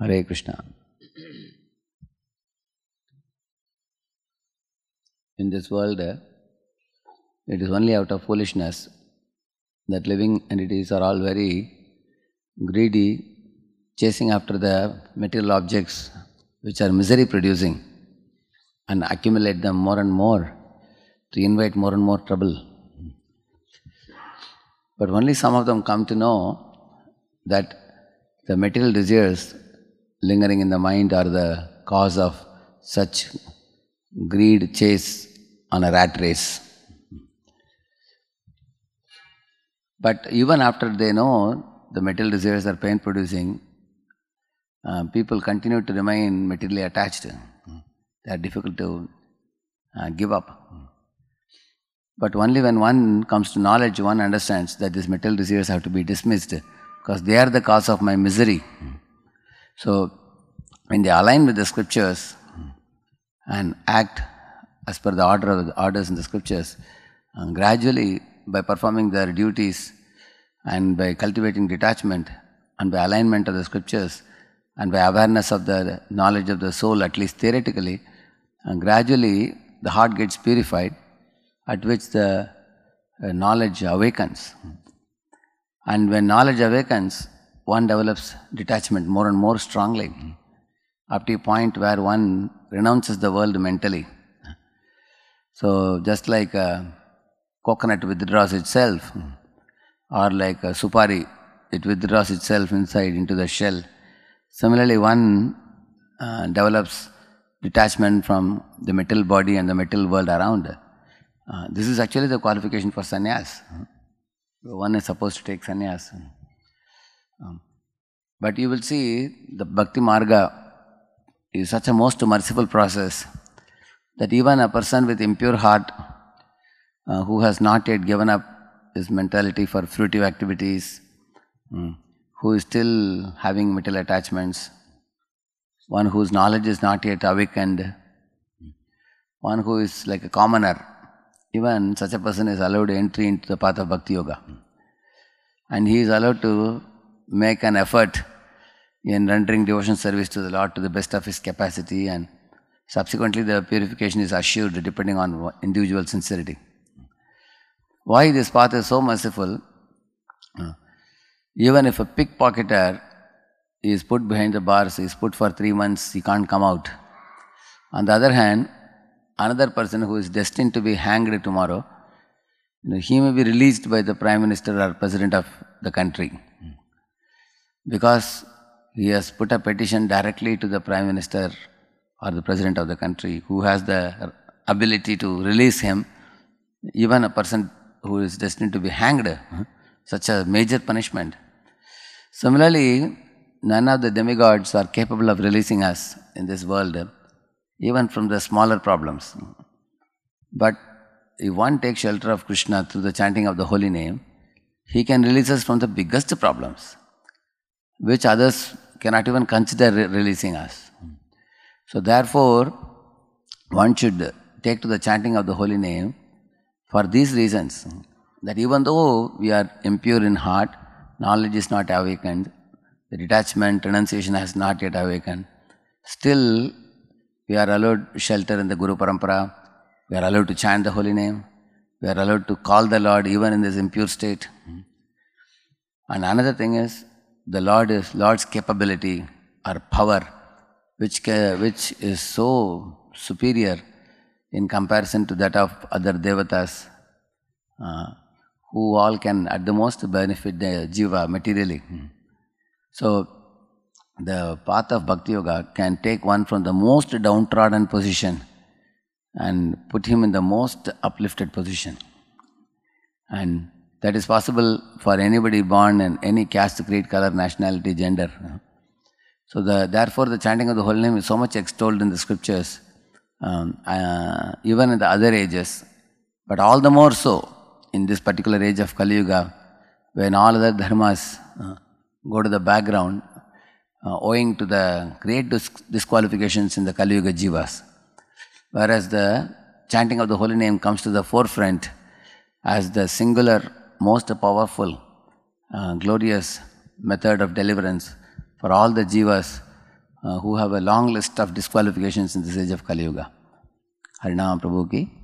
Hare Krishna. In this world, uh, it is only out of foolishness that living entities are all very greedy, chasing after the material objects which are misery producing and accumulate them more and more to invite more and more trouble. But only some of them come to know that the material desires lingering in the mind are the cause of such greed chase on a rat race. But even after they know the material desires are pain producing, uh, people continue to remain materially attached. They are difficult to uh, give up. But only when one comes to knowledge, one understands that these material desires have to be dismissed because they are the cause of my misery. So, when they align with the scriptures and act as per the order of the orders in the scriptures, uh, gradually by performing their duties and by cultivating detachment and by alignment of the scriptures and by awareness of the knowledge of the soul, at least theoretically, and gradually the heart gets purified, at which the uh, knowledge awakens. And when knowledge awakens, one develops detachment more and more strongly, up to a point where one renounces the world mentally. So, just like a coconut withdraws itself, or like a supari, it withdraws itself inside into the shell. Similarly, one uh, develops detachment from the metal body and the metal world around. Uh, this is actually the qualification for sannyas. One is supposed to take sannyas. Um, but you will see the bhakti marga is such a most merciful process that even a person with impure heart uh, who has not yet given up his mentality for fruitive activities, mm, who is still having material attachments, one whose knowledge is not yet awakened, one who is like a commoner, even such a person is allowed entry into the path of bhakti yoga. And he is allowed to make an effort in rendering devotion service to the Lord to the best of his capacity, and subsequently the purification is assured depending on individual sincerity. Why this path is so merciful? Uh, even if a pickpocketer is put behind the bars, is put for three months, he can't come out. On the other hand, another person who is destined to be hanged tomorrow, you know, he may be released by the Prime Minister or President of the country because he has put a petition directly to the Prime Minister or the President of the country who has the ability to release him. Even a person who is destined to be hanged, such a major punishment. Similarly, none of the demigods are capable of releasing us in this world, even from the smaller problems. But if one takes shelter of Krishna through the chanting of the holy name, he can release us from the biggest problems, which others cannot even consider re- releasing us. So, therefore, one should take to the chanting of the holy name for these reasons that even though we are impure in heart, knowledge is not awakened, the detachment, renunciation has not yet awakened, still we are allowed shelter in the Guru Parampara, we are allowed to chant the holy name, we are allowed to call the Lord even in this impure state. And another thing is, the Lord is Lord's capability or power, which, which is so superior in comparison to that of other devatas, uh, who all can at the most benefit the jiva materially. So, the path of bhakti yoga can take one from the most downtrodden position and put him in the most uplifted position. And that is possible for anybody born in any caste, creed, color, nationality, gender. So, the, therefore, the chanting of the holy name is so much extolled in the scriptures, um, uh, even in the other ages, but all the more so in this particular age of Kali Yuga, when all other dharmas uh, go to the background, uh, owing to the great dis- disqualifications in the Kali Yuga jivas. Whereas the chanting of the holy name comes to the forefront as the singular, most powerful, uh, glorious method of deliverance for all the jivas uh, who have a long list of disqualifications in this age of Kali Yuga. Harinama Prabhu ki